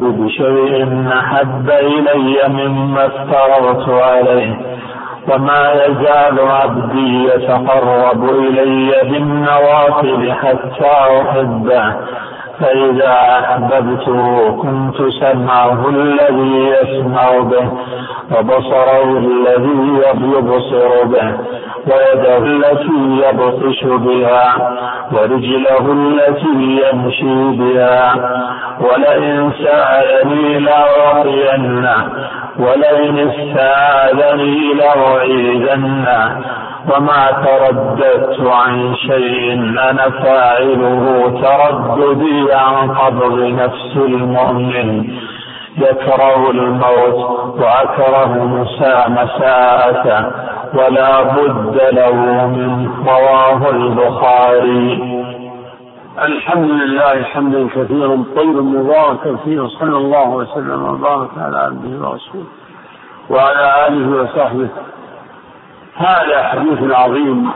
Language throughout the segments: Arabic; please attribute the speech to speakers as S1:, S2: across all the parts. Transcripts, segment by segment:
S1: بشيء أحب إلي مما افترضت عليه وما يزال عبدي يتقرب إلي بالنوافل حتى أحبه. فإذا أحببته كنت سمعه الذي يسمع به وبصره الذي يبصر به ويده التي يبطش بها ورجله التي يمشي بها ولئن سألني لأعطينه ولئن استعاذني لأعيذنه وما ترددت عن شيء أنا فاعله ترددي عن قبض نفس المؤمن. يكره الموت وأكره مساءته ولا بد له من رواه البخاري.
S2: الحمد لله حمدا كثيرا طيبا مباركا فيه. صلى الله وسلم وبارك على عبده ورسوله وعلى آله وصحبه. هذا حديث عظيم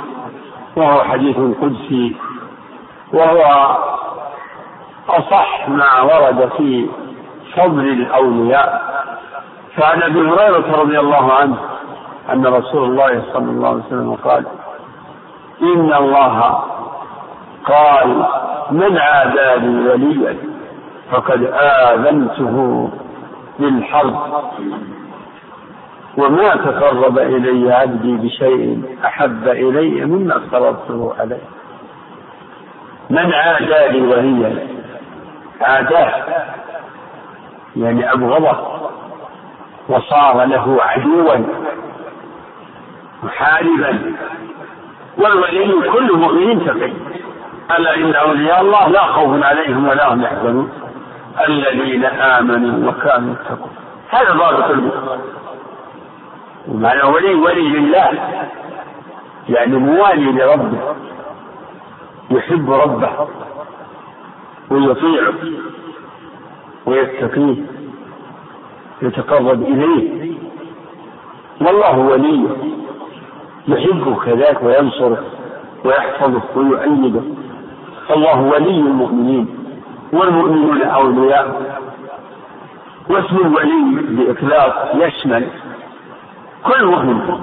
S2: وهو حديث قدسي وهو أصح ما ورد في فضل الأولياء. فعن أبي هريرة رضي الله عنه أن رسول الله صلى الله عليه وسلم قال إن الله قال من عادى لي وليا فقد آذنته بالحرب وما تقرب إلي عبدي بشيء أحب إلي مما افترضته عليه. من عادى لي وليا عاداه. يعني أبغضه. وصار له عدوا. محاربا. والولي كل مؤمن تقي. ألا إن أولياء الله لا خوف عليهم ولا هم يحزنون. الذين آمنوا وكانوا يتقون هذا ضابط المؤمن. ومعنى ولي ولي لله. يعني موالي لربه. يحب ربه. ويطيعه ويتقيه. يتقرب إليه. والله وليه يحبه كذلك وينصره ويحفظه ويؤيده الله ولي المؤمنين. والمؤمنون أولياء. واسم الولي بإطلاق يشمل كل مؤمن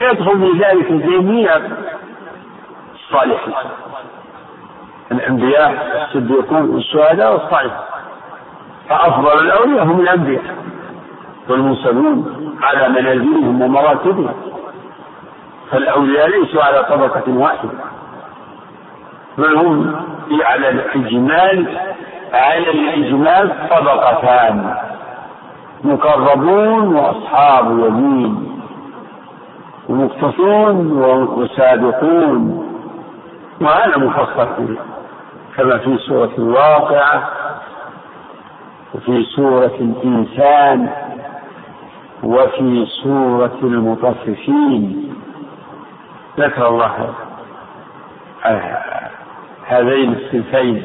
S2: يدخل في ذلك جميع الصالحين. الأنبياء الصديقون والشهداء والصالحين فأفضل الأولياء هم الأنبياء والمرسلون على منازلهم ومراتبهم. فالأولياء ليسوا على طبقة واحدة بل هم على الإجمال على الإجمال طبقتان. مقربون وأصحاب يمين ومقتصون وسابقون. وهذا مفصل كما في سورة الواقعة وفي سورة الإنسان وفي سورة المطففين. ذكر الله هذين الصنفين.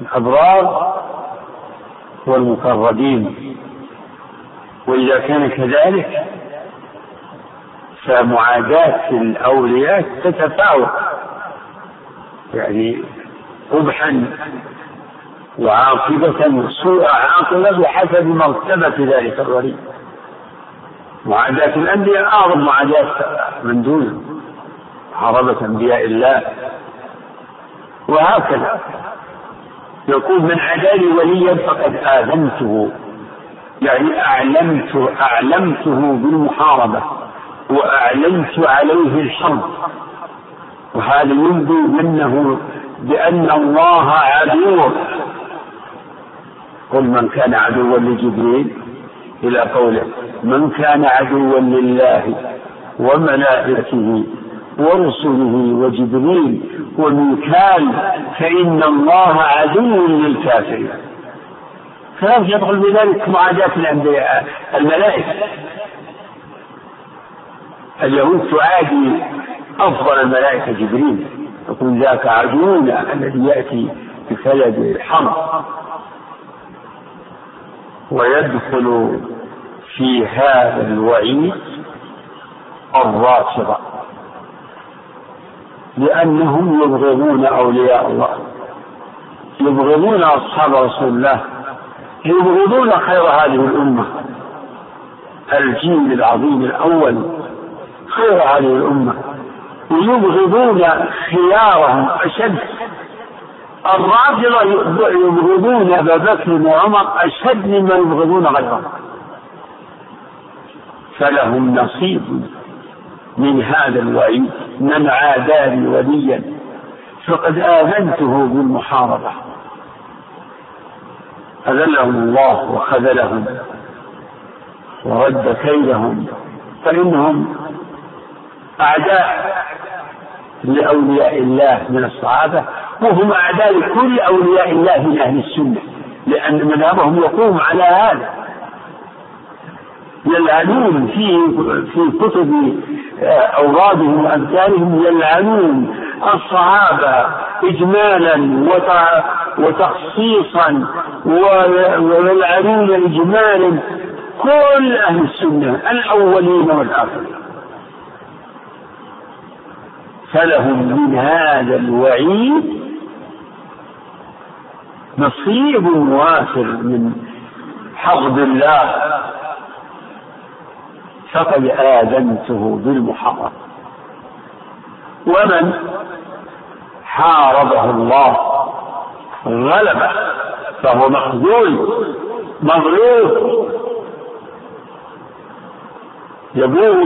S2: الأبرار والمقربين وإذا كان كذلك فمعاداة الأولياء تتفاوت. يعني قبحا وعاقبة وسوء عاقبة بحسب مرتبة ذلك الولي معاداة الأنبياء أعظم معاداة من دونه محاربة أنبياء الله. وهكذا. يقول من عداني وليا فقد آذنته. يعني أعلمت أعلمته بالمحاربة وأعلنت عليه الحرب وهذا ينبي منه بأن الله عدو. قل من كان عدوا لجبريل؟ إلى قوله من كان عدوا لله وملائكته. ورسله وجبريل وميكال فإن الله عدو للكافرين. فلا يدخل بذلك معاداة الأنبياء الملائكة. اليهود تعادي أفضل الملائكة جبريل يقول ذاك عدونا الذي يأتي بفلد الحمر ويدخل في هذا الوعيد الرافضة. لأنهم يبغضون أولياء الله. يبغضون أصحاب رسول الله. يبغضون خير هذه الأمة. الجيل العظيم الأول. خير هذه الأمة. ويبغضون خيارهم أشد. الرافضة يبغضون أبا بكر وعمر أشد مما يبغضون غيرهم. فلهم نصيب. من هذا الوعيد من عادى لي وليا. فقد آذنته بالمحاربة. أذلهم الله وخذلهم ورد كيدهم. فإنهم أعداء لأولياء الله من الصحابة وهم أعداء لكل أولياء الله من أهل السنة لأن مذهبهم يقوم على هذا. يلعنون في في كتب أورادهم وأمثالهم يلعنون الصحابة إجمالا وتخصيصا ويلعنون إجمالا كل أهل السنة الأولين والآخرين. فلهم من هذا الوعيد نصيب وافر من حظ الله. فقد آذنته بالمحرم. ومن حاربه الله غلبه فهو مخذول مغلوب. يبوء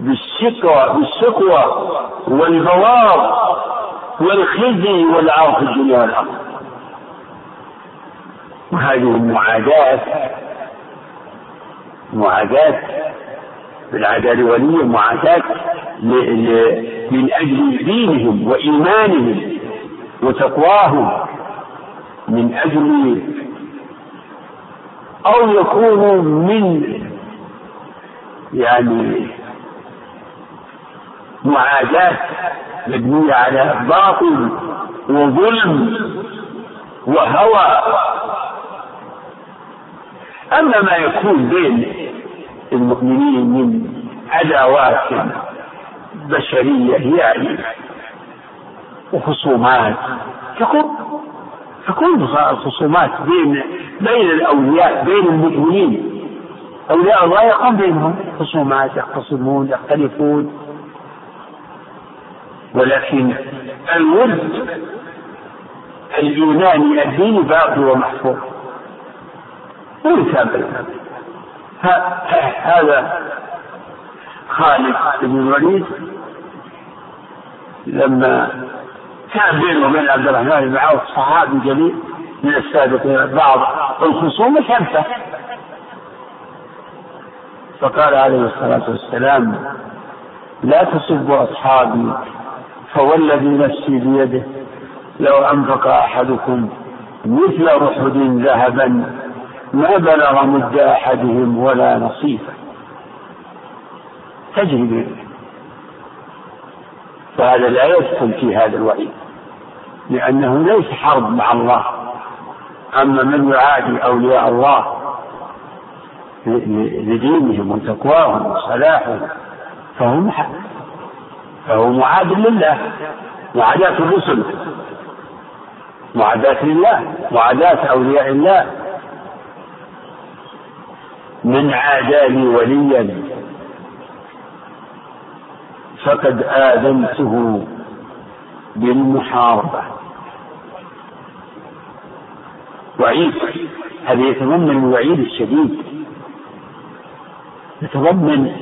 S2: بالشكوى بالشكوى والبوار والخزي والعار في الدنيا والآخرة. وهذه المعاداة معاداة بالعادة الولية معاداة من أجل دينهم وإيمانهم وتقواهم من أجل أو يكونوا من يعني معاداة مبنية على باطل وظلم وهوى. أما ما يكون بين المؤمنين من عداوات بشرية يعني وخصومات. تكون تكون الخصومات بين بين الأولياء بين المؤمنين. أولياء الله يقوم بينهم. خصومات يختصمون يختلفون. ولكن الود الإيماني الديني باقي ومحفوظ. ويتابع هذا خالد بن الوليد لما كان بينه وبين عبد الرحمن بن عوف صحابي جليل من السابقين بعض الخصوم خمسة فقال عليه الصلاة والسلام لا تسبوا أصحابي فوالذي نفسي بيده لو أنفق أحدكم مثل أحد ذهبا ما بلغ مد أحدهم ولا نصيفا تجري فهذا لا يدخل في هذا الوعيد لأنه ليس حرب مع الله. أما من يعادي أولياء الله لدينهم وتقواهم وصلاحهم فهم فهو معاد لله معاداة الرسل معاداة لله معاداة أولياء الله. من عادى لي وليا. فقد آذنته بالمحاربة. وعيد هذا يتضمن الوعيد الشديد. يتضمن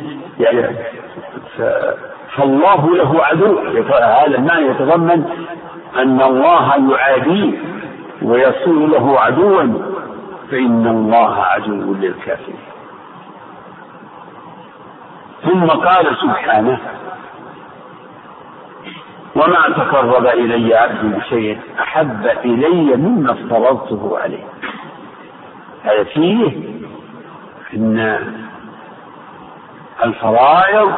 S2: يعني فالله له عدو. هذا المعنى يتضمن أن الله يعاديه ويصير له عدوا. فإن الله عدو للكافرين. ثم قال سبحانه وما تقرب إلي عبدي بشيء أحب إلي مما افترضته عليه. هذا فيه أن الفرائض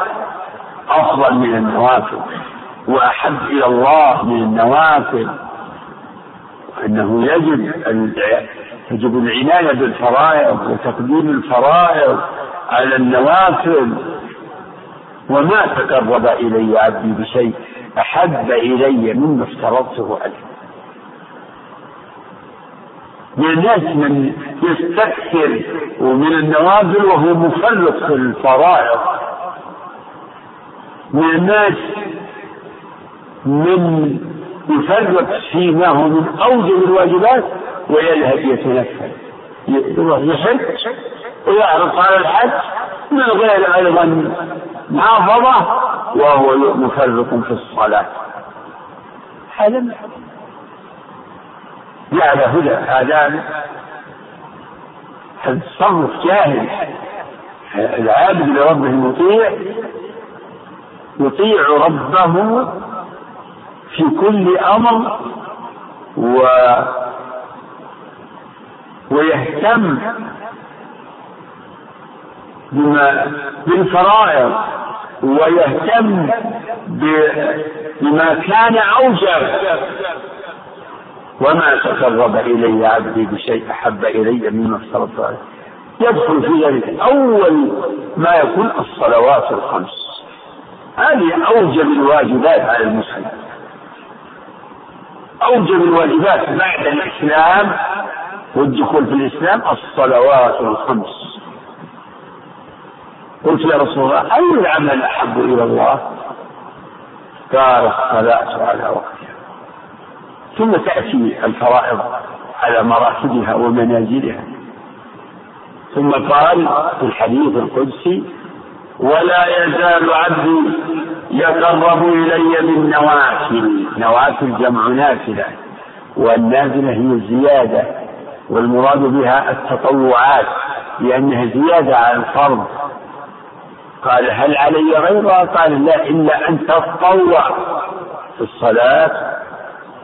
S2: أفضل من النوافل وأحب إلى الله من النوافل أنه يجب يجب العناية بالفرائض وتقديم الفرائض على النوافل. وما تقرب إلي عبدي بشيء أحب إلي مما افترضته عليه. من الناس من يستكثر ومن النوافل وهو مفرط في الفرائض. من الناس من يفرط فيما هو من أوجب الواجبات ويذهب يتنفل. يروح يحج ويعرض على الحج من غير أيضا محافظة وهو مفرط في الصلاة. هذا هذا هدى هذا تصرف جاهل. العابد لربه المطيع يطيع ربه في كل أمر و ويهتم بما بالفرائض ويهتم بما كان أوجب. وما تقرب إلي عبدي بشيء أحب إلي مما افترضت عليه. يدخل في ذلك أول ما يكون الصلوات الخمس. هذه أوجب الواجبات على المسلم. أوجب الواجبات بعد الإسلام والدخول في الإسلام الصلوات الخمس. قلت يا رسول الله أي العمل أحب إلى الله؟ قال الصلاه على وقتها ثم تأتي الفرائض على مراتبها ومنازلها. ثم قال في الحديث القدسي ولا يزال عبدي يقرب إلي بالنوافل. نوافل جمع نافلة والنافلة هي الزيادة والمراد بها التطوعات لأنها زيادة على الفرض. قال هل علي غيرها قال لا إلا أن تتطوع في الصلاة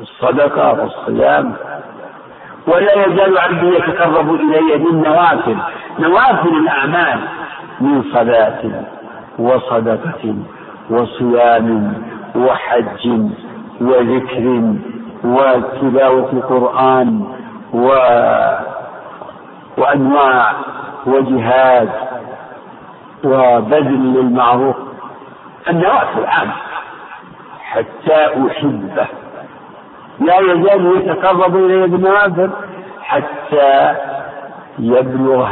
S2: الصدقة والصيام ولا يزال عبدي يتقرب إلي بالنوافل نوافل الأعمال من صلاة وصدقة وصيام وحج وذكر وتلاوة قرآن و وأنواع وجهاد وبذل للمعروف النوافل عام حتى أحبه. لا يزال يتقرب إلي بالنوافل حتى يبلغ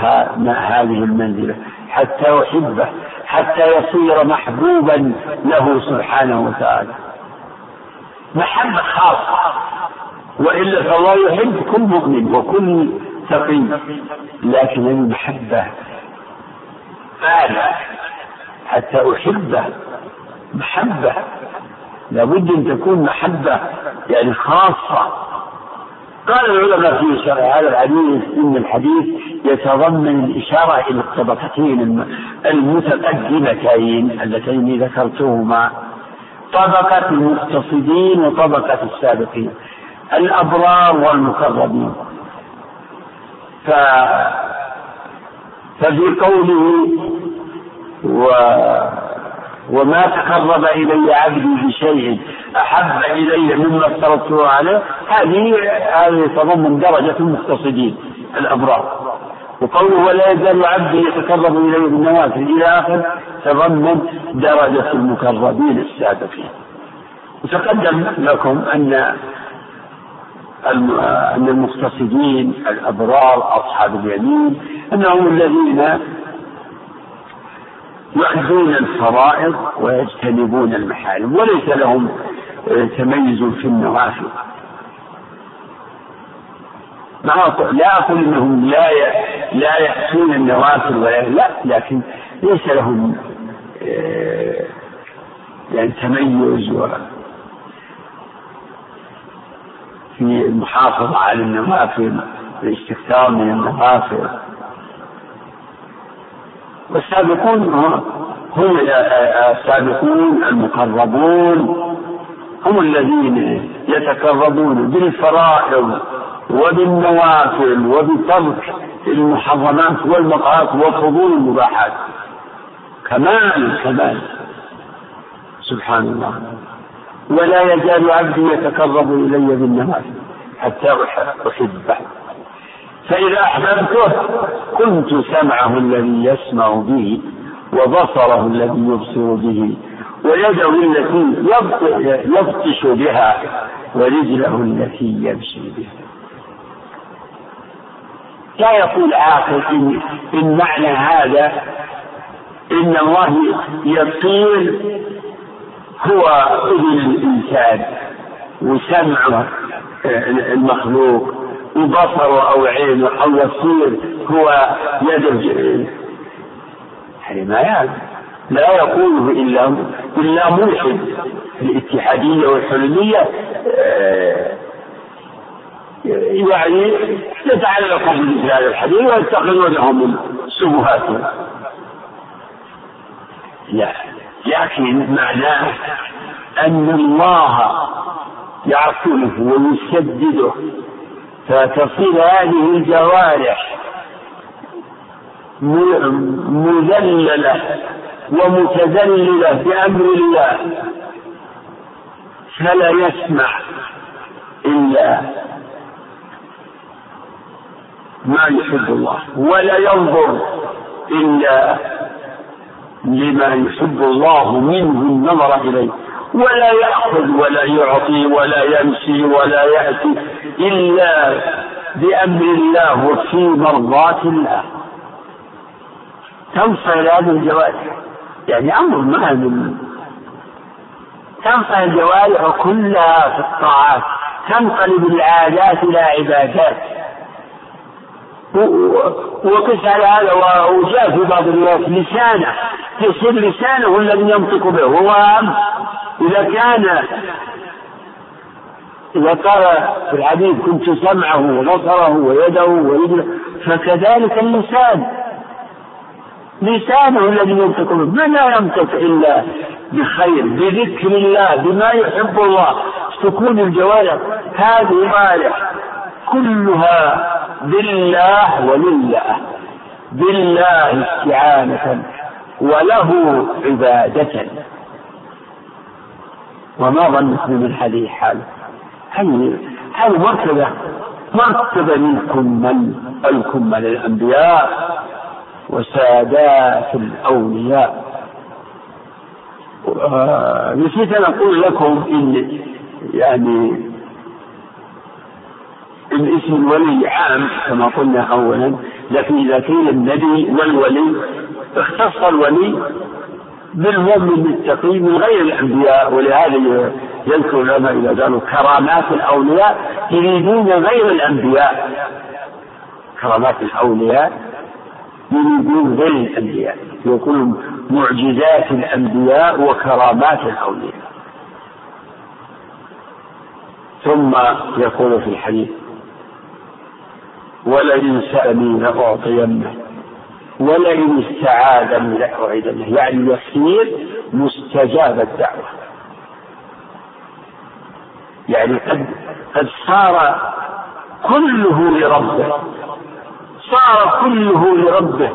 S2: هذه المنزلة حتى أحبه حتى يصير محبوبا له سبحانه وتعالى. محبة خاصة وإلا فالله يحب كل مؤمن وكل تقي لكن المحبة أعلى حتى أحبه محبة. لابد أن تكون محبة يعني خاصة. قال العلماء في هذا الحديث إن الحديث يتضمن الإشارة إلى الطبقتين المتقدمتين اللتين ذكرتهما طبقة المقتصدين وطبقة السابقين الأبرار والمقربين. ف ففي قوله و وما تقرب إلي عبدي بشيء أحب إلي مما افترضته عليه هذه هذه تضمن درجة المقتصدين الأبرار. وقوله ولا يزال عبدي يتقرب إلي بالنوافل إلى آخر تضمن درجة المقربين السابقين. وتقدم لكم أن أن المقتصدين الأبرار أصحاب اليمين أنهم الذين يؤدون الفرائض ويجتنبون المحارم وليس لهم آه، تميز في النوافل ما لا أقول أنهم لا لا يأتون النوافل ولا لا لكن ليس لهم آه، يعني تميز في المحافظة على النوافل الاستكثار من النوافل والسابقون هم السابقون المقربون. هم الذين يتقربون بالفرائض وبالنوافل وبترك المحرمات والمقاط وفضول المباحات. كمال كمال. سبحان الله. ولا يزال عبدي يتقرب إلي بالنوافل حتى أحبه. فإذا أحببته كنت سمعه الذي يسمع به وبصره الذي يبصر به ويده التي يبطش بها ورجله التي يمشي بها. لا يقول عاقل إن, إن معنى هذا إن الله يطير هو أذن الإنسان وسمعه المخلوق وبصره أو عينه أو يصير هو يده هذه ما يعني؟ لا يقوله إلا إلا ملحد الاتحادية والحلمية آه، يعني يتعلق بمثل هذا الحديث ويتخذونه من شبهاتهم لا لكن معناه أن الله يعقله ويسدده. فتصير هذه الجوارح مذللة ومتذللة بأمر الله. فلا يسمع إلا ما يحب الله ولا ينظر إلا لما يحب الله منه النظر إليه. ولا يأخذ ولا يعطي ولا يمشي ولا يأتي إلا بأمر الله وفي مرضاة الله. تنصح هذه الجوارح؟ يعني أمر ما من تنصح الجوارح كلها في الطاعات؟ تنقلب العادات إلى عبادات؟ وقس على هذا وجاء في بعض الروايات لسانه يصير لسانه الذي ينطق به. هو إذا كان إذا قال في الحديث كنت سمعه وبصره ويده ورجله فكذلك اللسان. لسانه الذي ينطق به. ما لا ينطق إلا بخير بذكر الله بما يحب الله. تكون الجوارح هذه جوارح كلها بالله ولله. بالله استعانة وله عبادة. وما ظنكم من هذه هذه هذه مرتبة مرتبة منكم من الكم من الأنبياء وسادات الأولياء؟ نسيت أن أقول لكم إن يعني الاسم الولي عام كما قلنا أولا لكن إذا قيل النبي والولي اختص الولي بالمؤمن التقي من غير الأنبياء ولهذا يذكر العلماء إذا قالوا كرامات الأولياء يريدون غير الأنبياء. كرامات الأولياء يريدون غير الأنبياء يقول معجزات الأنبياء وكرامات الأولياء. ثم يقول في الحديث ولئن سألني لأعطينه ولئن استعاذني لأعيدنه. يعني يصير مستجاب الدعوة. يعني قد قد صار كله لربه. صار كله لربه.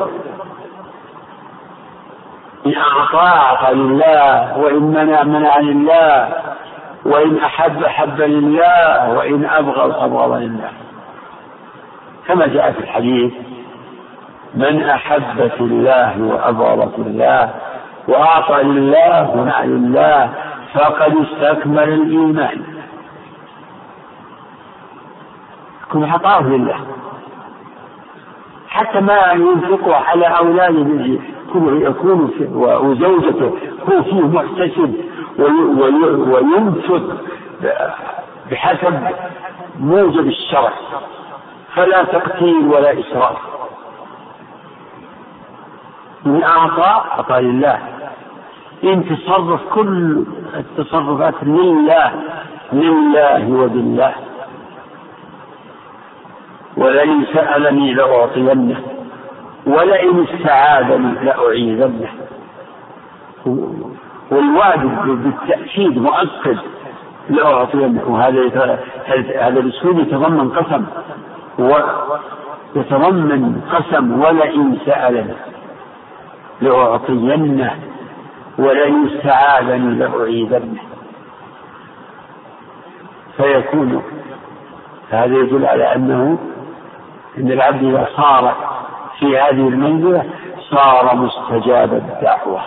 S2: إن أعطى أعطى لله وإن منع منع لله وإن أحب أحب لله وإن أبغض أبغض لله. كما جاء في الحديث من أحب في الله وأبغض في الله وأعطى لله ومنع لله فقد استكمل الإيمان. يكون عطاه لله. حتى ما ينفقه على أولاده يكون وزوجته هو فيه محتسب وينفق بحسب موجب الشرع. فلا تقتيل ولا إسراف. إن أعطى أعطى لله. إن تصرف كل التصرفات لله لله وبالله. ولئن سألني لأعطينه ولئن استعاذني لأعيذنه. والوعد بالتأكيد مؤكد لأعطينه. وهذا هذا الأسلوب يتضمن قسم. ويتضمن قسم ولئن سألني لأعطينه ولئن استعاذني لأعيذنه. فيكون هذا يدل على أنه أن العبد إذا صار في هذه المنزلة صار مستجاب الدعوة.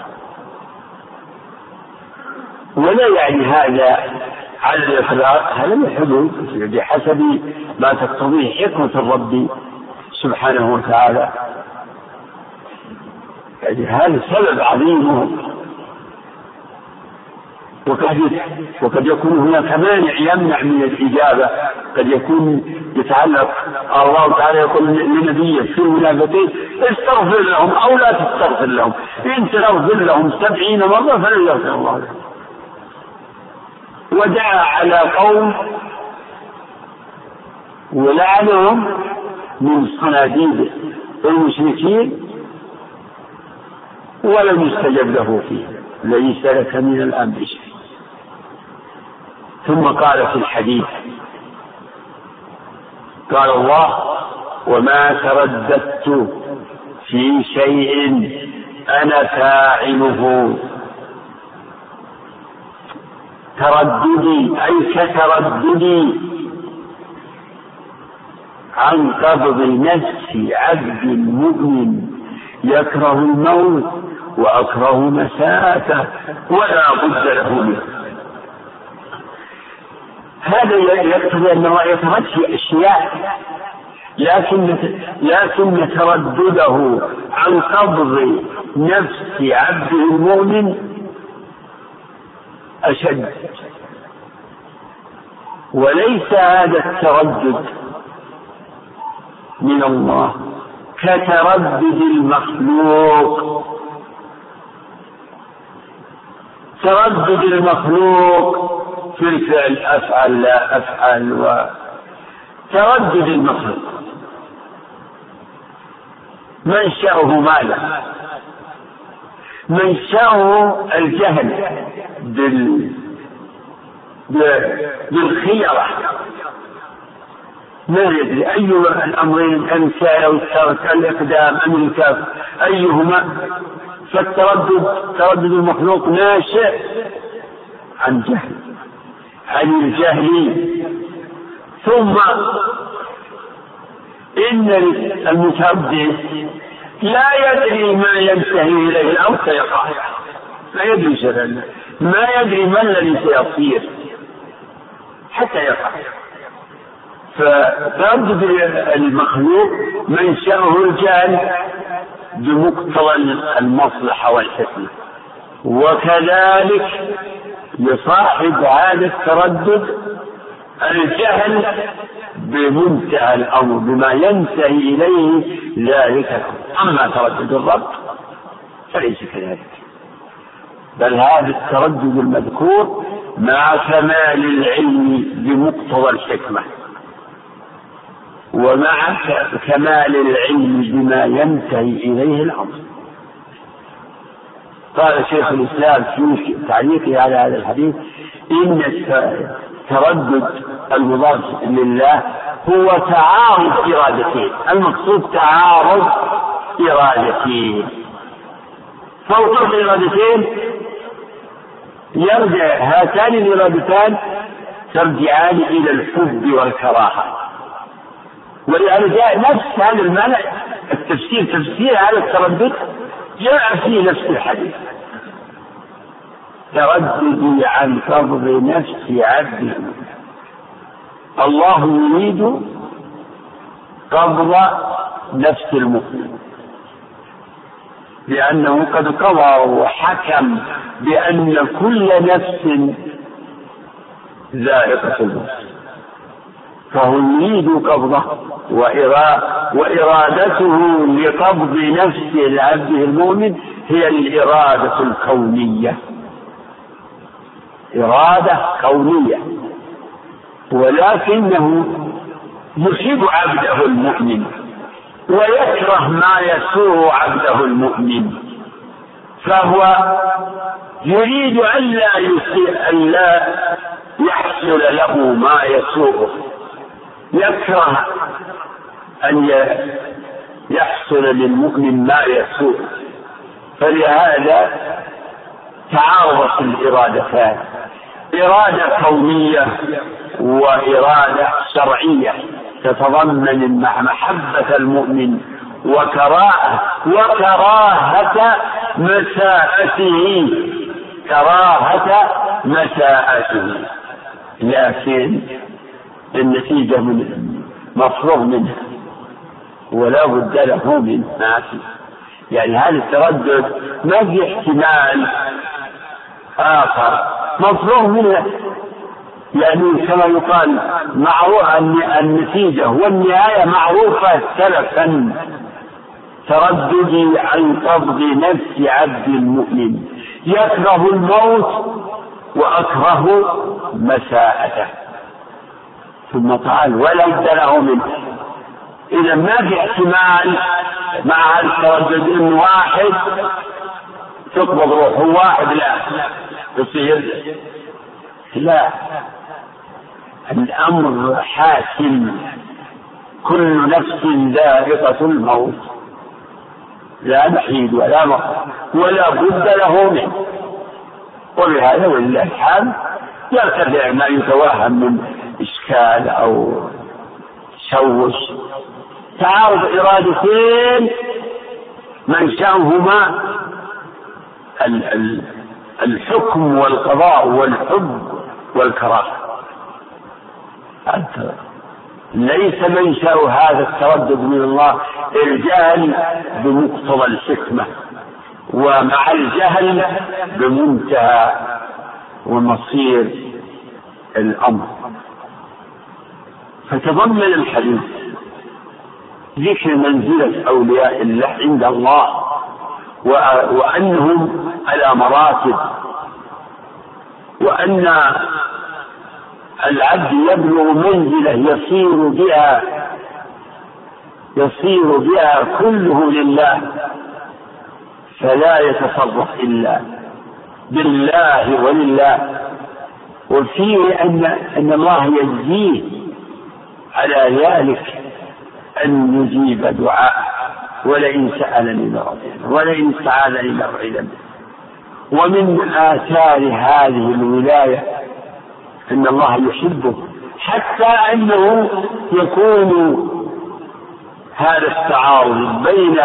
S2: ولا يعني هذا على الإطلاق هذا من الحدود بحسب ما تقتضيه حكمة الرب سبحانه وتعالى. يعني هذا سبب عظيم. وقد وقد يكون هناك مانع يمنع من الإجابة. قد يكون يتعلق الله تعالى يقول لنبيه في المنافقين استغفر لهم أو لا تستغفر لهم. إن تغفر لهم سبعين مرة فلن يغفر الله لهم. ودعا على قوم ولعنهم من صناديد المشركين ولم يستجب له فيه ليس لك من الأمر شيء. ثم قال في الحديث قال الله وما ترددت في شيء أنا فاعله. ترددي أي كترددي عن قبض نفس عبد مؤمن يكره الموت وأكره مساءته ولا بد له منه. هذا يقتضي انه يترد في أشياء لكن لكن تردده عن قبض نفس عبده المؤمن أشد. وليس هذا التردد من الله كتردد المخلوق. تردد المخلوق في الفعل أفعل لا أفعل و تردد المخلوق. منشأه ماذا؟ منشأه الجهل بال بالخيرة. ما يدري أي الأمرين الإنسان أو الترك الإقدام أم الكف أيهما؟ فالتردد تردد المخلوق ناشئ عن جهل عن الجهل. ثم إن المتردد لا يدري ما ينتهي إليه الأمر سيقع. ما يدري شيئا ما يدري ما الذي سيصير حتى يقع. فتردد المخلوق منشأه الجهل بمقتضى المصلحة والحكمة. وكذلك لصاحب هذا التردد الجهل بمنتهى الأمر بما ينتهي إليه ذلك أما تردد الرب فليس كذلك. بل هذا التردد المذكور مع كمال العلم بمقتضى الحكمة. ومع كمال العلم بما ينتهي إليه الأمر. قال شيخ الإسلام في تعليقه على هذا الحديث إن تردد المضاف لله هو تعارض إرادتين. المقصود تعارض إرادتين. فوق الإرادتين يرجع هاتان الإرادتان ترجعان إلى الحب والكراهة. ولهذا جاء نفس هذا المعنى التفسير تفسير هذا التردد جاء فيه نفس الحديث. ترددي عن قبض نفس عبده الله يريد قبض نفس المؤمن. لأنه قد قضى وحكم بأن كل نفس ذائقة الموت. فهو يريد قبضه وإرادته لقبض نفس العبد المؤمن هي الإرادة الكونية. إرادة كونية. ولكنه يحب عبده المؤمن ويكره ما يسوء عبده المؤمن. فهو يريد ألا ألا يحصل له ما يسوءه يكره أن يحصل للمؤمن ما يسوء. فلهذا تعارضت الإرادتان. إرادة كونية وإرادة شرعية تتضمن محبة المؤمن وكراهة وكراهة مساءته. كراهة مساءته. لكن النتيجة من مفروغ منها ولا بد له من نافي يعني هذا التردد ما في احتمال آخر. مفروغ منه يعني كما يقال معروف النتيجة والنهاية معروفة سلفا. ترددي عن قبض نفس عبد المؤمن. يكره الموت وأكره مساءته. ثم قال ولا بد له منه. إذا ما في احتمال مع هذا التردد إن واحد تقبض روحه واحد لا. يصير؟ لا. الأمر حاسم كل نفس ذائقة الموت. لا محيد ولا مخرج ولا بد له منه وبهذا ولله الحال يرتفع ما يتوهم من إشكال أو تشوش تعارض إرادتين منشأهما الحكم والقضاء والحب والكراهة. ليس منشأ هذا التردد من الله الجهل بمقتضى الحكمة ومع الجهل بمنتهى ومصير الأمر. فتضمن الحديث ذكر منزلة أولياء الله عند الله وأنهم على مراتب. وأن العبد يبلغ منزلة يصير بها يصير بها كله لله. فلا يتصرف إلا بالله ولله. وفيه أن أن الله يجزيه على ذلك أن يجيب دعاء ولئن سألني لأعطينه ولئن استعاذني لأعيذنه ومن آثار هذه الولاية أن الله يحبه حتى أنه يكون هذا التعارض بين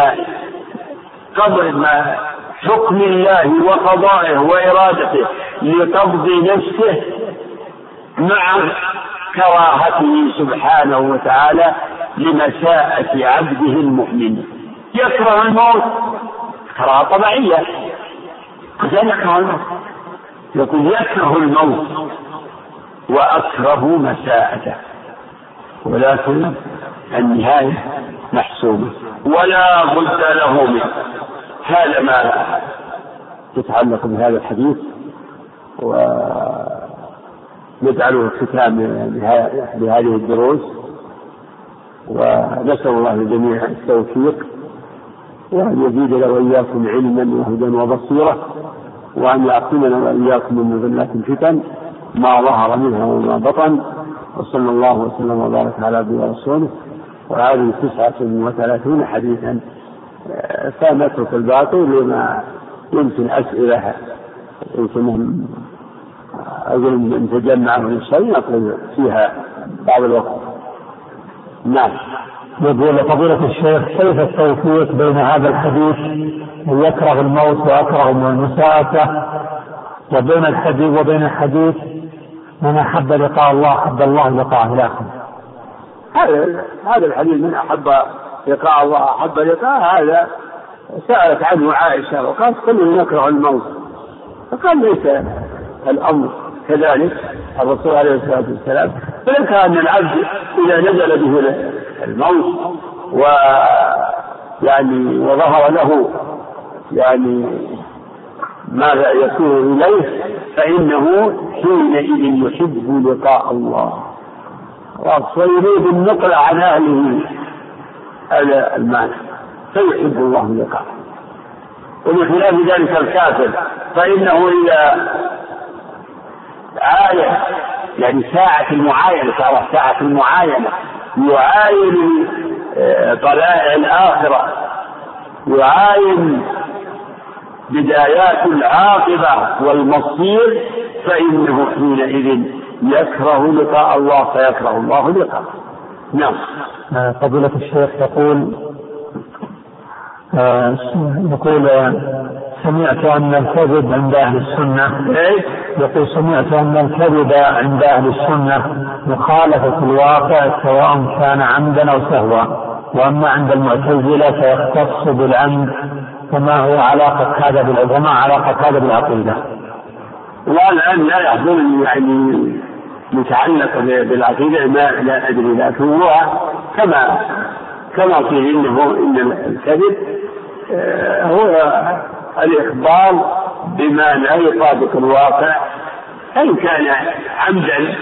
S2: قبل ما حكم الله وقضائه وإرادته لقبض نفسه مع كراهته سبحانه وتعالى لمساءة عبده المؤمن يكره الموت. كراهة طبيعية. عشان يكره الموت يقول يكره الموت وأكره مساءته ولكن النهاية محسوبة. ولا بد له منه. هذا ما يتعلق بهذا الحديث. ونجعله ختام لهذه الدروس. ونسأل الله للجميع التوفيق. وأن يزيدنا وإياكم علما وهدى وبصيرة وأن يعصمنا وإياكم من مذلات الفتن ما ظهر منها وما بطن وصلى الله وسلم وبارك على عبده ورسوله وهذه تسعة وثلاثون حديثا. فنترك الباقي لما يمكن أسئلة. يمكن أقول إن تجمع من شيء نقول فيها بعض الوقت. نعم.
S1: يقول فضيلة الشيخ كيف التوفيق بين هذا الحديث من يكره الموت ويكره المساءة وبين الحديث وبين الحديث من أحب لقاء الله أحب الله لقاءه إلى
S2: هذا هذا الحديث من أحب لقاء الله أحب لقاء هذا سألت عنه عائشة وقالت كلنا يكره الموت. فقال ليس الأمر كذلك الرسول عليه الصلاة والسلام فذكر أن العبد إذا نزل به الموت و يعني وظهر له يعني ماذا يكون إليه فإنه حينئذ يحب لقاء الله. ويريد النقل عن أهله هذا المعنى فيحب الله لقاءه. وبخلاف ذلك الكافر فإنه إذا عاين يعني ساعة المعاينة تعرف ساعة المعاينة. يعاين آه، طلائع الآخرة. يعاين بدايات العاقبة والمصير فإنه حينئذ يكره لقاء الله فيكره الله لقاءه. نعم.
S1: آه، فضيلة الشيخ يقول آه، يقول سمعت أن الكذب عند أهل السنة
S2: إيه؟
S1: يقول سمعت أن الكذب عند أهل السنة مخالفة الواقع سواء كان عمدا أو سهوا وأما عند المعتزلة فيختص بالعمد فما هو علاقة هذا وما علاقة هذا بالعقيدة؟
S2: والآن لا يحضرني يعني متعلق بالعقيدة ما لا أدري لكن هو كما كما قيل إنه إن الكذب آه، هو الإخبار بما لا يطابق الواقع. فإن كان عمدا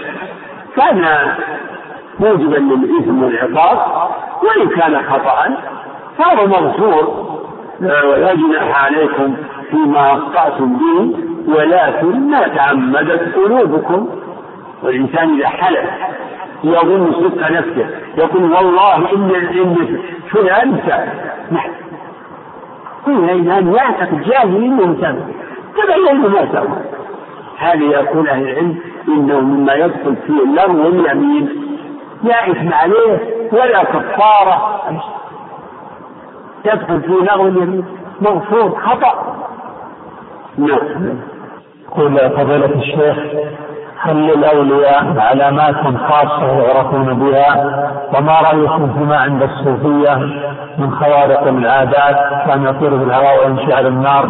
S2: كان موجبا للإثم والعقاب وإن كان خطأ فهو مغفور. ولا جناح عليكم فيما أخطأتم به ولكن ما تعمدت قلوبكم. والإنسان إذا حلف يظن صدق نفسه يقول والله إن إن فلان. كل الإنسان يعتقد جاهل سبب تبين ما سوى هذا يقول أهل العلم إنه مما يدخل في اللغو واليمين لا إثم عليه ولا كفارة. يدخل في لغو اليمين مغفور خطأ.
S1: نعم. يقول فضيلة الشيخ هل للأولياء علامات خاصة يعرفون بها وما رأيكم فيما عند الصوفية من خوارق العادات كان يطير في الهواء ويمشي على النار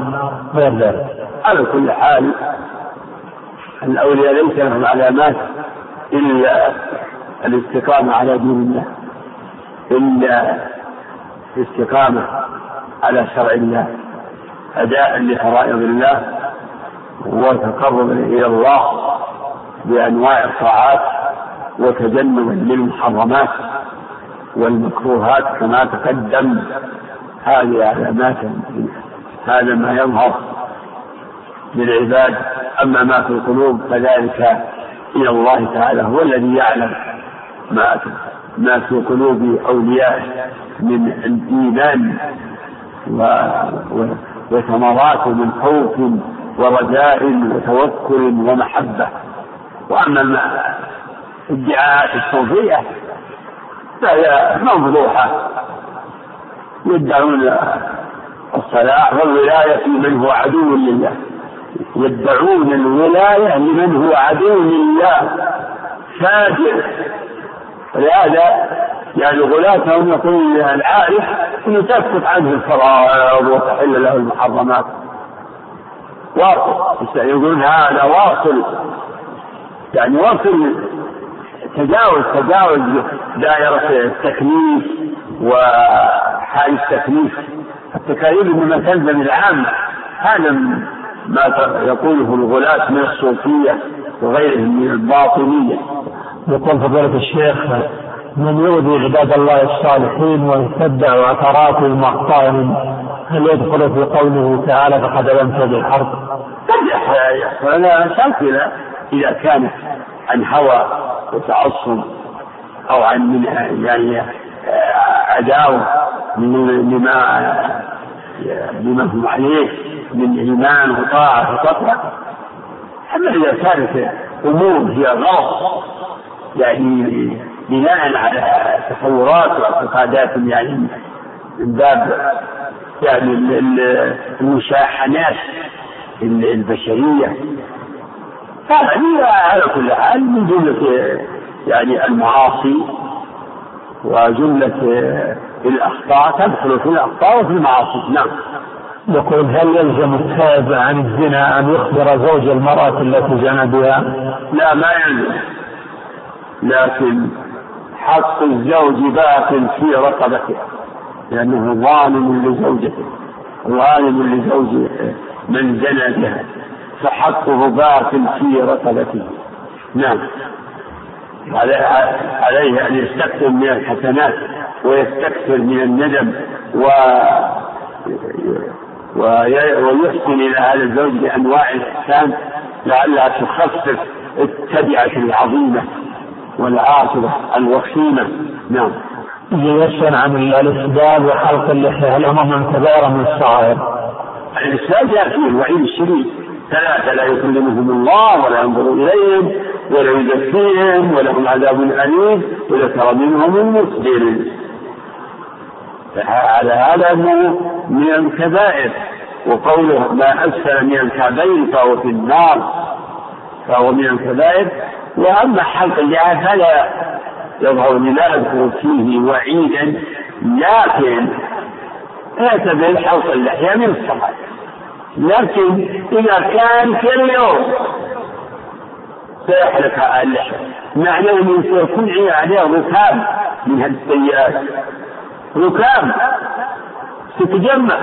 S1: غير ذلك.
S2: على كل حال الأولياء ليس لهم علامات إلا الاستقامة على دين الله إلا الاستقامة على شرع الله أداء لفرائض الله وتقربا إلى الله بأنواع الطاعات وتجنبا للمحرمات والمكروهات كما تقدم. هذه علامات هذا ما يظهر للعباد. أما ما في القلوب فذلك إلى الله تعالى هو الذي يعلم ما ما في قلوب أوليائه من الإيمان وثمرات من خوف ورجاء وتوكل ومحبة. وأما ادعاءات الصوفية فهي مفضوحة يدعون الصلاح والولاية في من هو عدو لله. يدعون الولاية لمن هو عدو لله. فاجر ولهذا يعني غلاتهم يقول العارف انه تسقط عنه الفرائض وتحل له المحرمات. واصل. يقولون هذا واصل. يعني واصل تجاوز تجاوز دائرة التكليف وحال التكليف. التكاليف انما تلزم العامة هذا ما يقوله الغلاة من الصوفية وغيرهم من الباطنية.
S1: يقول فضيلة الشيخ من يؤذي عباد الله الصالحين ويتبع عثراتهم واخطائهم هل يدخل في قوله تعالى فقد أذنت بالحرب؟
S2: قد يحصل هذا شرط إذا كان عن هوى وتعصب أو عن من يعني عداوة لما لما هم عليه من إيمان وطاعة وتقوى أما إذا كانت أمور هي غلط يعني بناء على تصورات واعتقادات يعني من باب يعني المشاحنات البشرية هذه على كل حال من جملة يعني المعاصي وجملة الأخطاء تدخل في الأخطاء وفي المعاصي. نعم.
S1: يقول هل يلزم التائب عن الزنا أن يخبر زوج المرأة التي زنى بها؟
S2: لا ما يلزم. لكن حق الزوج باق في رقبته لأنه ظالم لزوجته ظالم لزوج من زنى بها. فحقه باق في رقبته نعم. عليه أن يستكثر من الحسنات ويستكثر من الندم و ويحسن إلى هذا الزوج بأنواع الإحسان لعلها تخفف التبعة العظيمة والعاقبة الوخيمة. نعم.
S1: يسأل عن الإسبال وحلق اللحية. هل هم من كبائر من الصغائر؟
S2: الإسبال جاء فيه الوعيد الشديد ثلاثة لا يكلمهم الله ولا ينظر إليهم ولا يزكيهم ولهم عذاب أليم وذكر منهم المسجر على هذا من الكبائر وقوله ما أسفل من الكعبين فهو في النار. فهو من الكبائر. وأما حلق اللحى فلا يظهر لا أذكر فيه وعيدا لكن اعتبر حلق اللحية من الصلاة لكن إذا كان كل يوم سيحلق اللحية معناه أنه سيكون عليه ركاب من هذه السيئات. ركاب تتجمع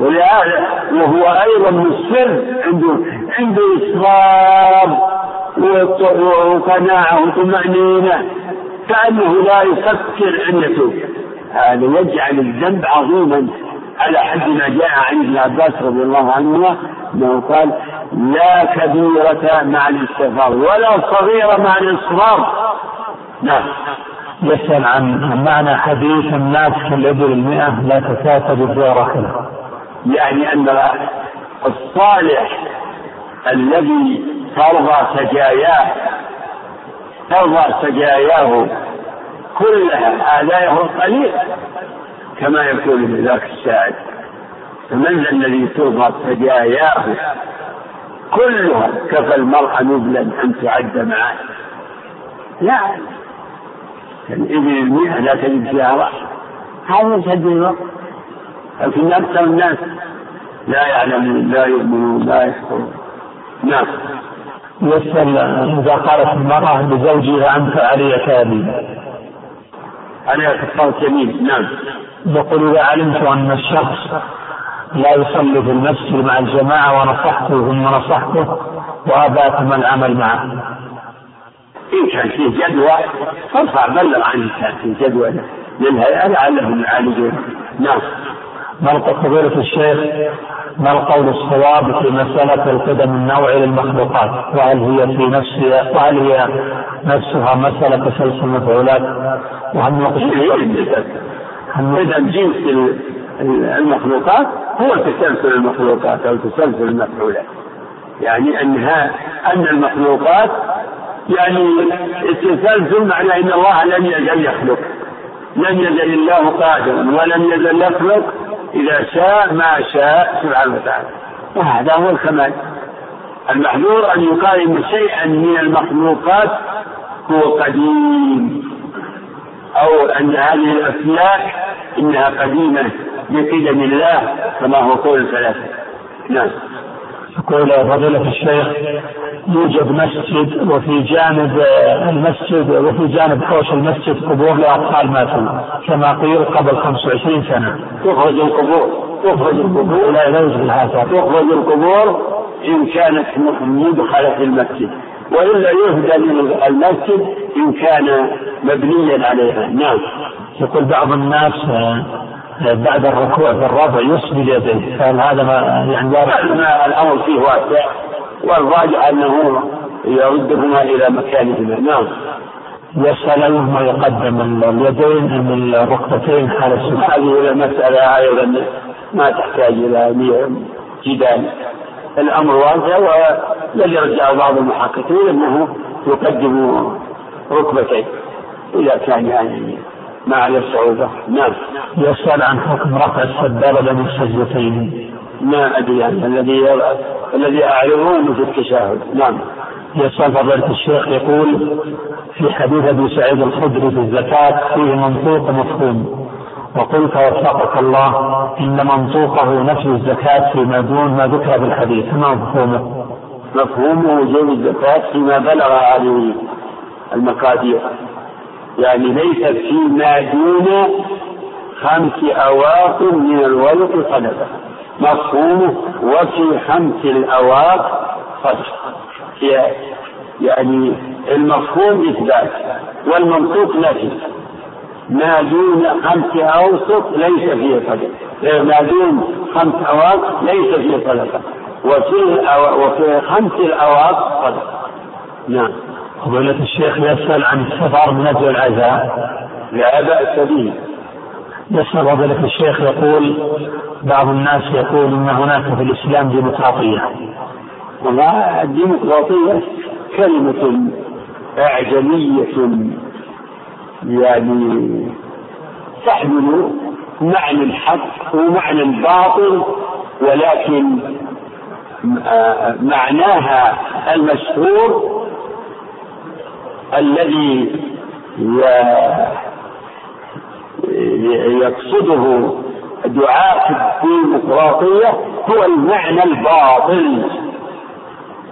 S2: ولهذا وهو أيضا مصر عنده عنده اصرار وقناعه وطمانينه كأنه لا يفكر ان يتوب هذا يجعل الذنب عظيما. على حد ما جاء عن ابن عباس رضي الله عنه أنه قال لا كبيرة مع الاستغفار ولا صغيرة مع الاصرار. نعم.
S1: يسأل عن معنى حديث الناس في الإبل المئة لا تكاتب الزورة
S2: يعني أن الصالح الذي ترضى سجاياه ترضى سجاياه كلها آلاءه القليل كما يقول ابن ذاك الشاعر. فمن الذي ترضى سجاياه كلها كفى المرأة نبلا أن تعد معه؟ لا. الإبل المئة لا تجد فيها رأس. هذا يشهد الوقت. لكن أكثر الناس لا يعلمون لا يؤمنون لا يشكرون نعم.
S1: يسأل إذا قالت المرأة لزوجها أنت علي كاذب
S2: عليها كفارة يمين نعم.
S1: يقول إذا علمت أن الشخص لا يصلي في المسجد مع الجماعة ونصحته ثم نصحته وأبى ثم العمل معه؟
S2: إن كان فيه جدوى فارفع بلغ عن كان فيه جدوى للهيئة لعلهم يعالجون. نعم.
S1: ما فضيلة الشيخ ما القول الصواب في مسألة القدم النوعي للمخلوقات؟ وهل هي في نفسها وهل هي نفسها مسألة تسلسل المفعولات وهل
S2: قدم جنس المخلوقات هو تسلسل المخلوقات أو تسلسل المفعولات. يعني أنها أن المخلوقات يعني التسلسل معناه أن الله لم يزل يخلق. لم يزل الله قادرا ولم يزل يخلق إذا شاء ما شاء سبحانه وتعالى. وهذا هو الكمال. المحذور أن يقال إن شيئا من المخلوقات هو قديم. أو أن هذه الأسماء إنها قديمة بقدم الله كما هو قول الثلاثة نعم.
S1: يقول فضيلة الشيخ يوجد مسجد وفي جانب المسجد وفي جانب حوش المسجد قبور لأطفال ماتوا كما قيل قبل 25 سنة.
S2: تخرج القبور تخرج القبور.
S1: لا يوجد الهاتف.
S2: تخرج القبور إن كانت مدخلة في المسجد وإلا يهدى من المسجد إن كان مبنيا عليها. نعم.
S1: يقول بعض الناس بعد الركوع في الرفع يسجد يديه. فهل هذا ما يعني
S2: الأمر فيه واسع. والراجع أنه يردهما إلى مكانهما نعم.
S1: يسأل أيهما يقدم اليدين أم الركبتين حال السجود.
S2: هذه مسألة أيضا ما تحتاج إلى جدال. الأمر واسع والذي رجع بعض المحققين أنه يقدم ركبتين إذا كان يعني ما على الصعوبة نعم.
S1: يسأل عن حكم رفع السبابة بين السجدتين.
S2: ما أدري يعني الذي الذي أعلمه في التشهد. نعم.
S1: يسأل فضيلة الشيخ يقول في حديث أبي سعيد الخدري في الزكاة فيه منطوق مفهوم. وقلت وفقك الله إن منطوقه نفي الزكاة فيما دون ما ذكر في الحديث. ما مفهومه؟
S2: مفهومه وجوب الزكاة فيما بلغ هذه المقادير. يعني ليس فيما دون خمس أواق من الولد صدقة. مفهومه وفي خمس الأواق صدقة. يعني المفهوم إثبات والمنطوق نفي. ما دون خمس أوسط ليس فيه صدقة. ما دون خمس أواق ليس فيه صدقة. وفي وفي خمس الأواق صدقة. نعم.
S1: فضيلة الشيخ يسأل عن السفر من أجل العزاء.
S2: لا بأس به
S1: يسأل فضيلة الشيخ يقول بعض الناس يقول أن هناك في الإسلام ديمقراطية.
S2: والله الديمقراطية كلمة أعجمية. يعني تحمل معنى الحق ومعنى الباطل ولكن معناها المشهور يقصده دعاة الديمقراطية هو المعنى الباطل.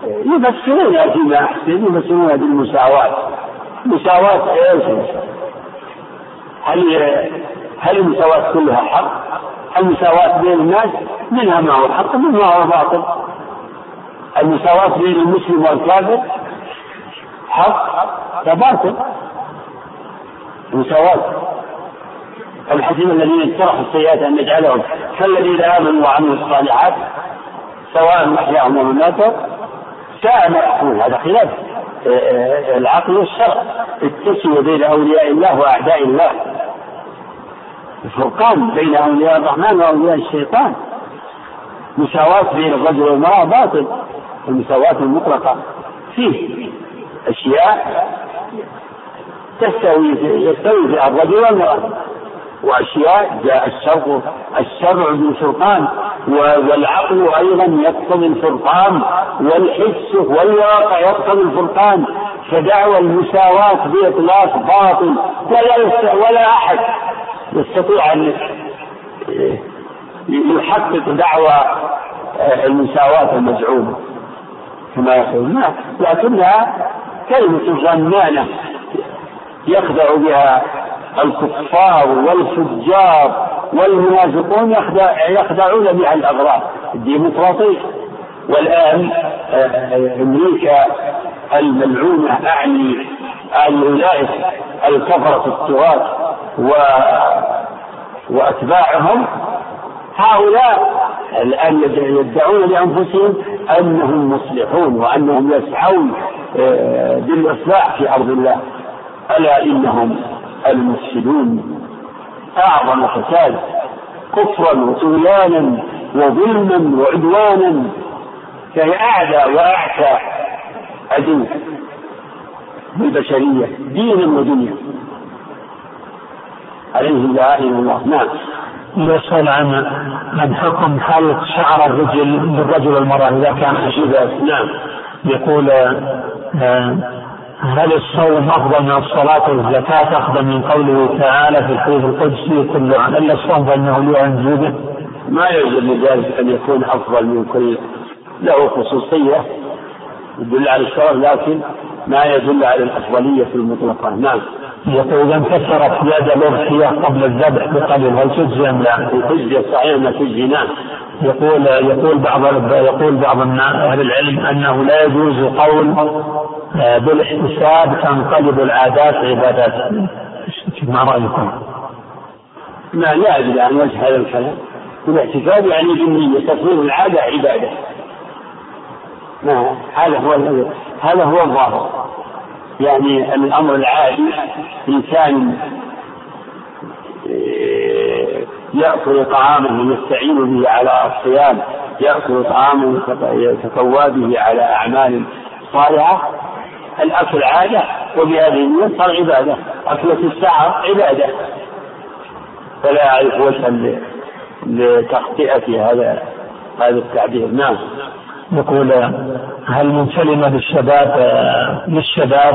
S2: يفسرون فيما أحسن يفسرون بالمساواة مساواة إيش؟ هل هل المساواة كلها حق؟ المساواة بين الناس؟ منها ما هو حق ومنها ما هو باطل. المساواة بين المسلم والكافر حق؟ وباطل مساواة الحكيم الذين اجترحوا السيئات أن نجعلهم كالذين آمنوا وعملوا الصالحات سواء محياهم ومماتهم ساء ما يحكمون هذا خلاف. آه، آه، العقل والشرع. التسوية بين أولياء الله وأعداء الله. الفرقان بين أولياء الرحمن وأولياء الشيطان. مساواة بين الرجل والمرأة باطل المساواة المطلقة. فيه أشياء تستوي يستوي فيها الرجل والمرأة وأشياء جاء الشرع الشرع بسلطان والعقل أيضا يقتضي الفرقان والحس والواقع يقتضي الفرقان فدعوى المساواة بإطلاق باطل. ولا ولا أحد يستطيع أن يحقق دعوى المساواة المزعومة. كما يقول لكنها كلمة ظنانة. يخدع بها الكفار والفجار والمنافقون يخدع يخدعون بها الأغراض. الديمقراطية. والآن آه، أمريكا الملعونة أعني أعني أولئك الكفرة الطغاة و وأتباعهم. هؤلاء الآن يدعون لأنفسهم أنهم مصلحون وأنهم يسعون آه، بالإصلاح في أرض الله. ألا إنهم المفسدون. أعظم فساد كفرا وطغيانا وظلما وعدوانا. فهي أعلى وأعتى عدو للبشرية دينا ودنيا. عليه لعائن الله. نعم.
S1: يسأل عن عن حكم حلق شعر الرجل للرجل والمرأة إذا كان حشيدا
S2: نعم.
S1: يقول آه، هل الصوم أفضل من الصلاة والزكاة أخذا من قوله تعالى في الحديث القدسي كل إلا الصوم فإنه لي أنجوبه
S2: ما يلزم لذلك أن يكون أفضل من كل له خصوصية يدل على الشرف لكن ما يدل على الأفضلية في المطلقة نعم.
S1: يقول إذا انكسرت يد الأضحية قبل الذبح بقليل هل تجزي أم لا؟
S2: تجزي صحيح ما تجزي نعم.
S1: يقول يقول بعض يقول بعض أهل العلم أنه لا يجوز قول آه، بالاحتساب تنقلب العادات عبادات. ما رأيكم؟
S2: ما لا أدري عن وجه هذا الكلام. الاحتساب يعني بالنية تصوير العادة عبادة. ما هذا هو هذا هو الظاهر. يعني الامر العادي إنسان يأكل طعامه يستعين به على الصيام يأكل طعامه يتقوى به على أعمال صالحة. الأكل عادة وبهذه النية صار عبادة. أكلة الساعة عبادة. فلا أعرف وجها لتخطئة هذا هذا التعبير. نعم.
S1: يقول هل من كلمة للشباب للشباب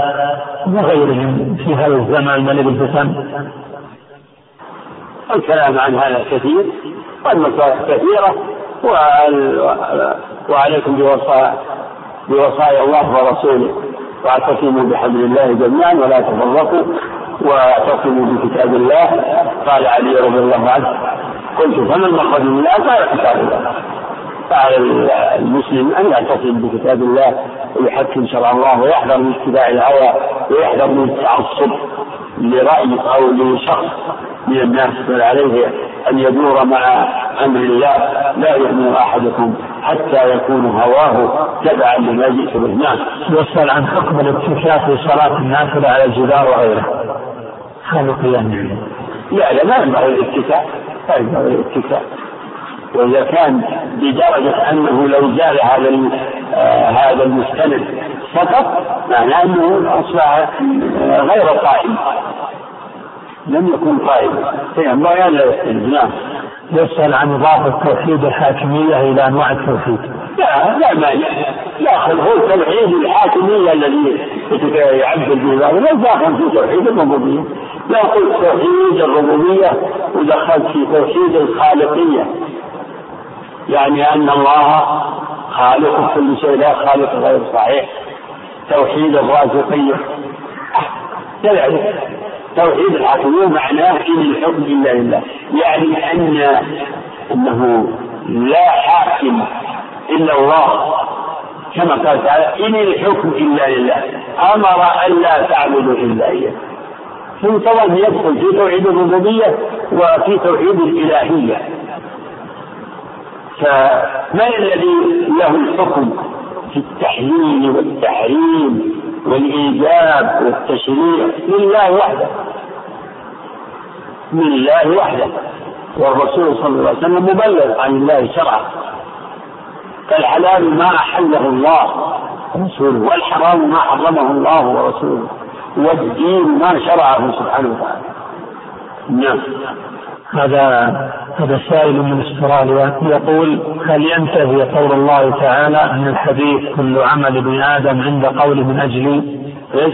S1: وغيرهم في هذا الزمن؟ ملء بالفتن
S2: الكلام عن هذا كثير والنصائح كثيرة وعليكم بوصايا بوصايا الله ورسوله. واعتصموا بحبل الله جميعا ولا تفرقوا واعتصموا بكتاب الله. قال علي رضي الله عنه قلت فمن مخرج من الله قال كتاب الله. فعلى المسلم أن يعتصم بكتاب الله ويحكم شرع الله ويحذر من اتباع الهوى ويحذر من التعصب. لرأي أو لشخص من الناس بل عليه أن يدور مع أمر الله لا يؤمن أحدكم حتى يكون هواه تبعا لما جئت به نعم.
S1: يسأل عن حكم الاتكاء في صلاة النافلة على الجدار وغيره. هذا قيام
S2: لا لا ما ينبغي الاتكاء لا ينبغي الاتكاء وإذا كان بدرجة أنه لو زال هذا آه هذا المستند فقط معناه أنه أصبح آه غير قائم. لم يكن قائما فينبغي أن لا يستند نعم.
S1: يسأل عن إضافة توحيد الحاكمية إلى أنواع التوحيد.
S2: لا لا مانع داخل هو توحيد الحاكمية الذي يعبد به ليس داخل في توحيد الربوبية. لا قلت توحيد الربوبية ودخلت في توحيد الخالقية. يعني أن الله خالق كل شيء لا خالق غير صحيح. توحيد الرازقية كذلك توحيد الحكمية معناه إن الحكم إلا لله. يعني أن أنه لا حاكم إلا الله. كما قال تعالى إن الحكم إلا لله. أمر أن لا تعبدوا إلا إياه. ثم طبعا يدخل في توحيد الربوبية وفي توحيد الإلهية. فمن الذي له الحكم في التحليل والتحريم والإيجاب والتشريع لله وحده؟ لله وحده. والرسول صلى الله عليه وسلم مبلغ عن الله شرعه. فالحلال ما أحله الله. ورسوله والحرام ما حرمه الله ورسوله. والدين ما شرعه سبحانه وتعالى. نعم.
S1: هذا هذا سائل من استراليا يقول هل ينتهي قول الله تعالى أن الحديث كل عمل ابن آدم عند قول من اجلي
S2: إيش؟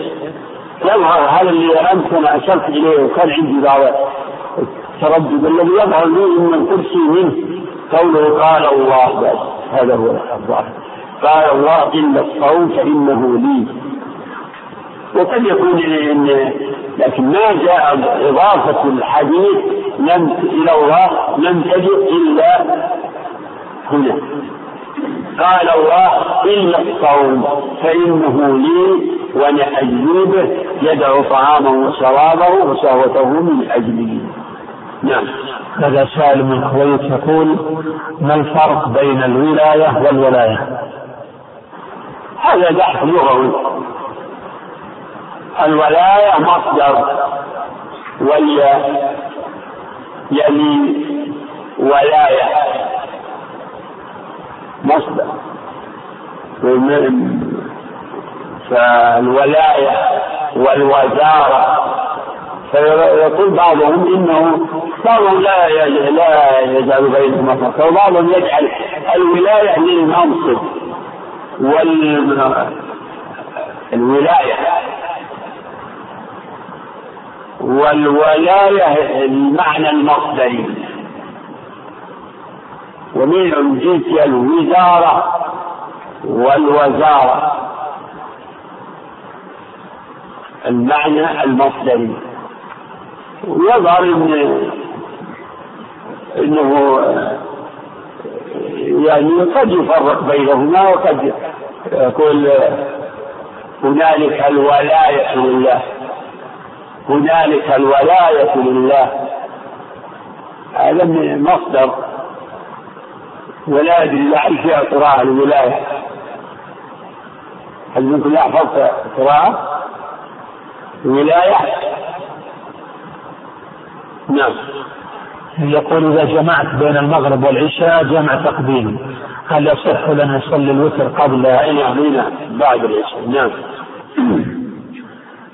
S2: يظهر هذا اللي انت أنا أشرت إليه وكان عندي بعض التردد الذي يظهر لي إن الكرسي منه قوله قال الله بس هذا هو الظاهر قال الله الا الصوم فانه لي. وقد يكون إن لكن ما جاء إضافة الحديث لم إلى الله لم تجد إلا هنا. قال الله إلا الصوم فإنه لي وأنا أجيبه يدعو طعامه وشرابه وشهوته من أجلي. نعم.
S1: هذا سائل من الكويت يقول ما الفرق بين الولاية والولاية؟
S2: هذا بحث لغوي. الولاية مصدر ولي يلي ولاية مصدر. فالولاية والوزارة فيقول بعضهم إنه بعضهم لا لا يجعل بينهما فرقا وبعضهم يجعل الولاية للمنصب والولاية والولاية المعنى المصدري. ومنهم جنس الوزارة والوزارة. المعنى المصدري. ويظهر إن إنه يعني قد يفرق بينهما وقد يقول هنالك الولاية لله. هنالك الولاية لله. هذا من مصدر ولاية لله هل فيها قراءة الولاية. هل ممكن يحفظ قراءة ولاية نعم.
S1: يقول إذا جمعت بين المغرب والعشاء جمع تقديم. هل يصح لنا نصلي الوتر قبل؟
S2: نعم بعد العشاء. نعم.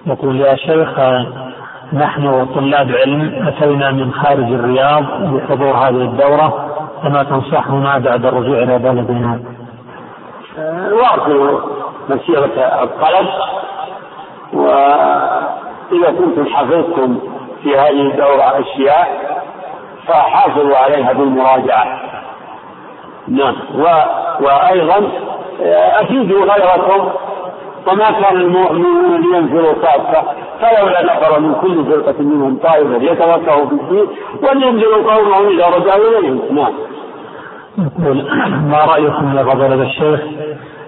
S1: يقول يا شيخ نحن طلاب علم أتينا من خارج الرياض لحضور هذه الدورة فما تنصحنا بعد الرجوع إلى بلدنا
S2: واصلوا مسيرة الطلب وإذا كنتم حفظتم في هذه الدورة أشياء فحافظوا عليها بالمراجعة نعم. وأيضا أفيدوا غيركم وما كان المؤمنون لينفروا كافة فلولا نفر من كل فرقة منهم طائفة يتوكلوا في الدين ولينذروا قومهم إذا رجعوا إليهم. نعم.
S1: يقول ما رأيكم يا فضيلة الشيخ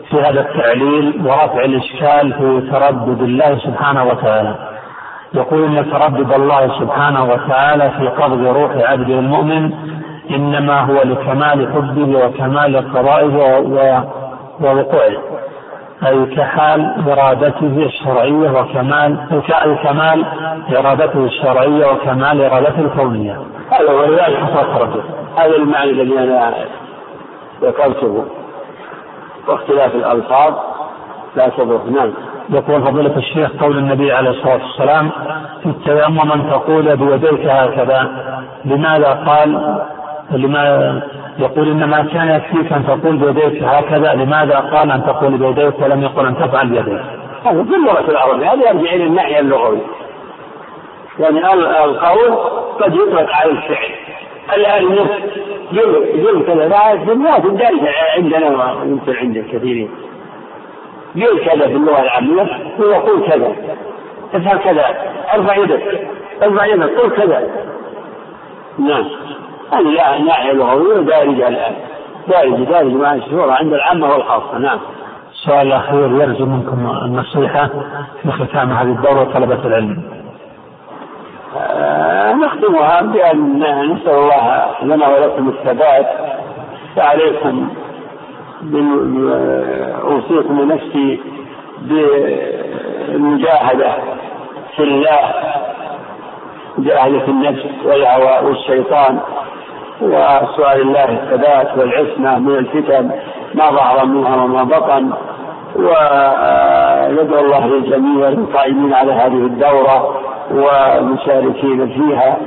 S1: في هذا التعليل ورفع الإشكال في تردد الله سبحانه وتعالى؟ يقول إن تردد الله سبحانه وتعالى في قبض روح عبده المؤمن إنما هو لكمال حبه وكمال قضائه ووقوعه. أي كحال إرادته الشرعية وكمال أي كمال إرادته الشرعية وكمال إرادته الكونية.
S2: هذا ولذلك حصل هذا المعنى الذي أنا ذكرته. واختلاف الألفاظ لا تضر نعم.
S1: يقول فضيلة الشيخ قول النبي عليه الصلاة والسلام في التيمم أن تقول بيديك هكذا لماذا قال؟ لما يقول إنما كان يكفيك أن تقول بيديك هكذا لماذا قال أن تقول بيديك ولم يقل أن تفعل بيديك؟
S2: هذا في اللغة العربيه هذا يرجع إلى الناحية اللغوية. يعني القول قد يطلق على الفعل. الآن يقول كذا الناس الدارجة عندنا ويمكن عند الكثيرين. يقول كذا في اللغة العامية ويقول كذا. افعل كذا. أرفع يدك. أرفع يدك. قل كذا. نعم. هذه ناحية لغوية دارجة الآن. دارجة دارجة مع الشهورة عند العامة والخاصة. نعم.
S1: السؤال الأخير يرجو منكم النصيحة في ختام هذه الدورة طلبة العلم.
S2: آه نختمها بأن نسأل الله لنا ولكم الثبات. فعليكم أوصيكم ونفسي بالمجاهدة في الله مجاهدة النفس والهوى والشيطان. وسؤال الله الثبات والعصمة من الفتن ما ظهر منها وما بطن. ويدعو الله للجميع القائمين على هذه الدورة والمشاركين فيها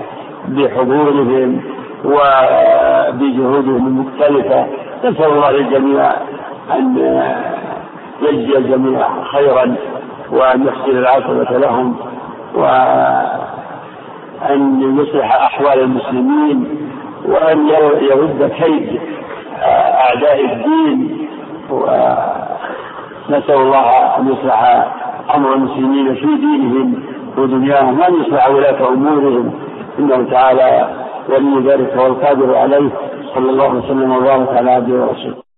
S2: بحضورهم وبجهودهم المختلفة. نسأل الله للجميع أن يجزي الجميع خيرا وأن يحسن العاقبة لهم وأن يصلح أحوال المسلمين. وأن يرد كيد أعداء الدين. ونسأل الله أن يصلح أمر المسلمين في دينهم ودنياهم وأن يصلح ولاة أمورهم. إنه تعالى ولي ذلك والقادر عليه. صلى الله وسلم وبارك على عبده ورسوله.